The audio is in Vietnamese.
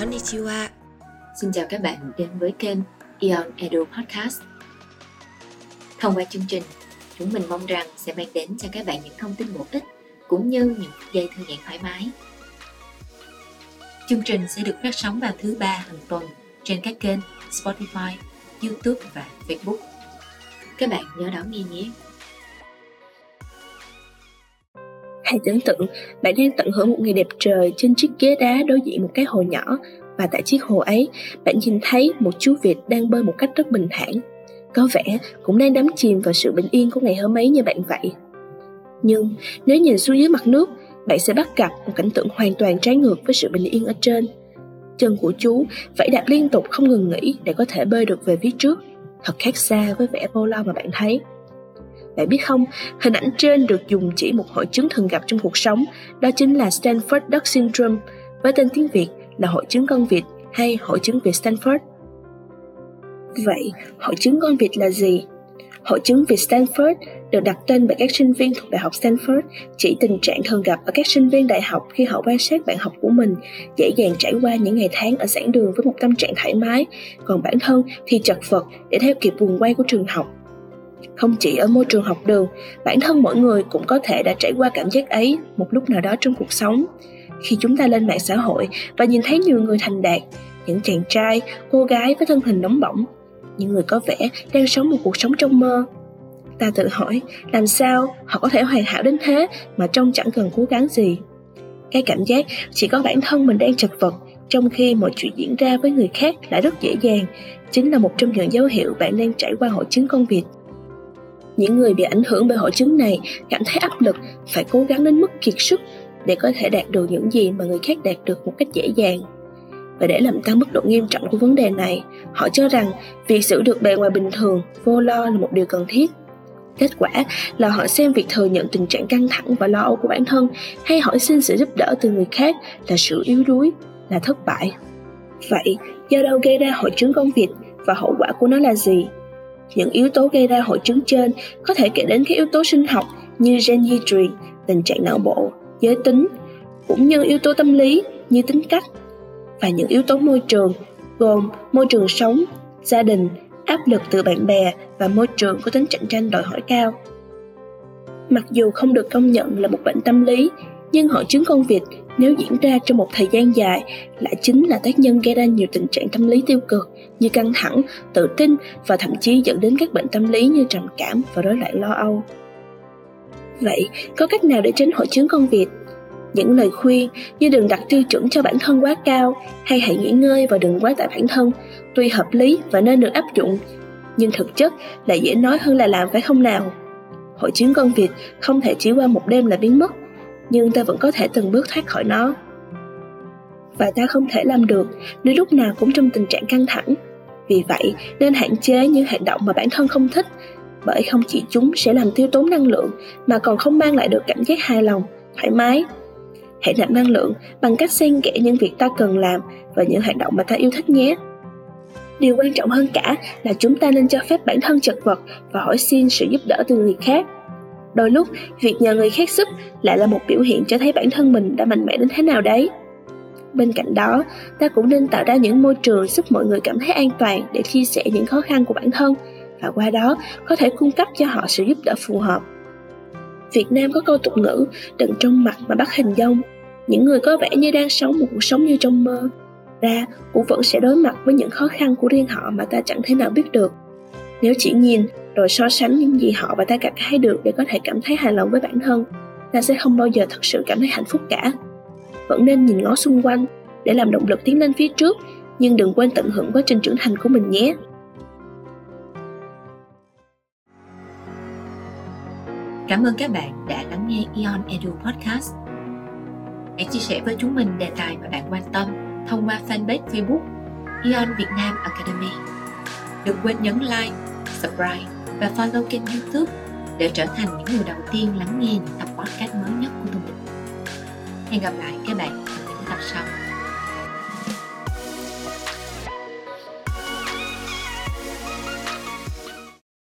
Konnichiwa. Xin chào các bạn đến với kênh Ion Edu Podcast. Thông qua chương trình, chúng mình mong rằng sẽ mang đến cho các bạn những thông tin bổ ích cũng như những giây thư giãn thoải mái. Chương trình sẽ được phát sóng vào thứ ba hàng tuần trên các kênh Spotify, YouTube và Facebook. Các bạn nhớ đón nghe nhé. Hãy tưởng tượng bạn đang tận hưởng một ngày đẹp trời trên chiếc ghế đá đối diện một cái hồ nhỏ và tại chiếc hồ ấy bạn nhìn thấy một chú vịt đang bơi một cách rất bình thản. Có vẻ cũng đang đắm chìm vào sự bình yên của ngày hôm ấy như bạn vậy. Nhưng nếu nhìn xuống dưới mặt nước, bạn sẽ bắt gặp một cảnh tượng hoàn toàn trái ngược với sự bình yên ở trên. Chân của chú phải đạp liên tục không ngừng nghỉ để có thể bơi được về phía trước. Thật khác xa với vẻ vô lo mà bạn thấy. Bạn biết không, hình ảnh trên được dùng chỉ một hội chứng thường gặp trong cuộc sống, đó chính là Stanford Duck Syndrome, với tên tiếng Việt là hội chứng con vịt hay hội chứng vịt Stanford. Vậy, hội chứng con vịt là gì? Hội chứng vịt Stanford được đặt tên bởi các sinh viên thuộc Đại học Stanford chỉ tình trạng thường gặp ở các sinh viên đại học khi họ quan sát bạn học của mình dễ dàng trải qua những ngày tháng ở giảng đường với một tâm trạng thoải mái, còn bản thân thì chật vật để theo kịp buồn quay của trường học. Không chỉ ở môi trường học đường, bản thân mỗi người cũng có thể đã trải qua cảm giác ấy một lúc nào đó trong cuộc sống. Khi chúng ta lên mạng xã hội và nhìn thấy nhiều người thành đạt, những chàng trai, cô gái với thân hình nóng bỏng, những người có vẻ đang sống một cuộc sống trong mơ. Ta tự hỏi, làm sao họ có thể hoàn hảo đến thế mà trông chẳng cần cố gắng gì? Cái cảm giác chỉ có bản thân mình đang chật vật, trong khi mọi chuyện diễn ra với người khác lại rất dễ dàng, chính là một trong những dấu hiệu bạn đang trải qua hội chứng con vịt. Những người bị ảnh hưởng bởi hội chứng này cảm thấy áp lực phải cố gắng đến mức kiệt sức để có thể đạt được những gì mà người khác đạt được một cách dễ dàng. Và để làm tăng mức độ nghiêm trọng của vấn đề này, họ cho rằng việc giữ được bề ngoài bình thường, vô lo là một điều cần thiết. Kết quả là họ xem việc thừa nhận tình trạng căng thẳng và lo âu của bản thân hay hỏi xin sự giúp đỡ từ người khác là sự yếu đuối, là thất bại. Vậy, do đâu gây ra hội chứng con vịt và hậu quả của nó là gì? Những yếu tố gây ra hội chứng trên có thể kể đến các yếu tố sinh học như gen di truyền, tình trạng não bộ, giới tính, cũng như yếu tố tâm lý như tính cách và những yếu tố môi trường gồm môi trường sống, gia đình, áp lực từ bạn bè và môi trường có tính cạnh tranh đòi hỏi cao. Mặc dù không được công nhận là một bệnh tâm lý, nhưng hội chứng con vịt nếu diễn ra trong một thời gian dài lại chính là tác nhân gây ra nhiều tình trạng tâm lý tiêu cực như căng thẳng, tự tin và thậm chí dẫn đến các bệnh tâm lý như trầm cảm và rối loạn lo âu. Vậy, có cách nào để tránh hội chứng con vịt? Những lời khuyên như đừng đặt tiêu chuẩn cho bản thân quá cao hay hãy nghỉ ngơi và đừng quá tải bản thân, tuy hợp lý và nên được áp dụng, nhưng thực chất là dễ nói hơn là làm phải không nào? Hội chứng con vịt không thể chỉ qua một đêm là biến mất, nhưng ta vẫn có thể từng bước thoát khỏi nó. Và ta không thể làm được nếu lúc nào cũng trong tình trạng căng thẳng. Vì vậy, nên hạn chế những hành động mà bản thân không thích, bởi không chỉ chúng sẽ làm tiêu tốn năng lượng mà còn không mang lại được cảm giác hài lòng, thoải mái. Hãy nạp năng lượng bằng cách xen kẽ những việc ta cần làm và những hành động mà ta yêu thích nhé. Điều quan trọng hơn cả là chúng ta nên cho phép bản thân chật vật và hỏi xin sự giúp đỡ từ người khác đôi lúc, việc nhờ người khác giúp lại là một biểu hiện cho thấy bản thân mình đã mạnh mẽ đến thế nào đấy. Bên cạnh đó, ta cũng nên tạo ra những môi trường giúp mọi người cảm thấy an toàn để chia sẻ những khó khăn của bản thân và qua đó có thể cung cấp cho họ sự giúp đỡ phù hợp. Việt nam có câu tục ngữ, đừng trong mặt mà bắt hình dong. Những người có vẻ như đang sống một cuộc sống như trong mơ. Ra, cũng vẫn sẽ đối mặt với những khó khăn của riêng họ mà ta chẳng thể nào biết được. Nếu chỉ nhìn rồi so sánh những gì họ và ta cảm thấy được để có thể cảm thấy hài lòng với bản thân ta sẽ không bao giờ thật sự cảm thấy hạnh phúc cả vẫn nên nhìn ngó xung quanh để làm động lực tiến lên phía trước nhưng đừng quên tận hưởng quá trình trưởng thành của mình nhé Cảm ơn các bạn đã lắng nghe Ion Edu Podcast. Hãy chia sẻ với chúng mình đề tài mà bạn quan tâm thông qua fanpage Facebook Ion Việt Nam Academy. Đừng quên nhấn like, subscribe và follow kênh youtube để trở thành những người đầu tiên lắng nghe những tập podcast mới nhất của tôi. Hẹn gặp lại các bạn ở những tập sau.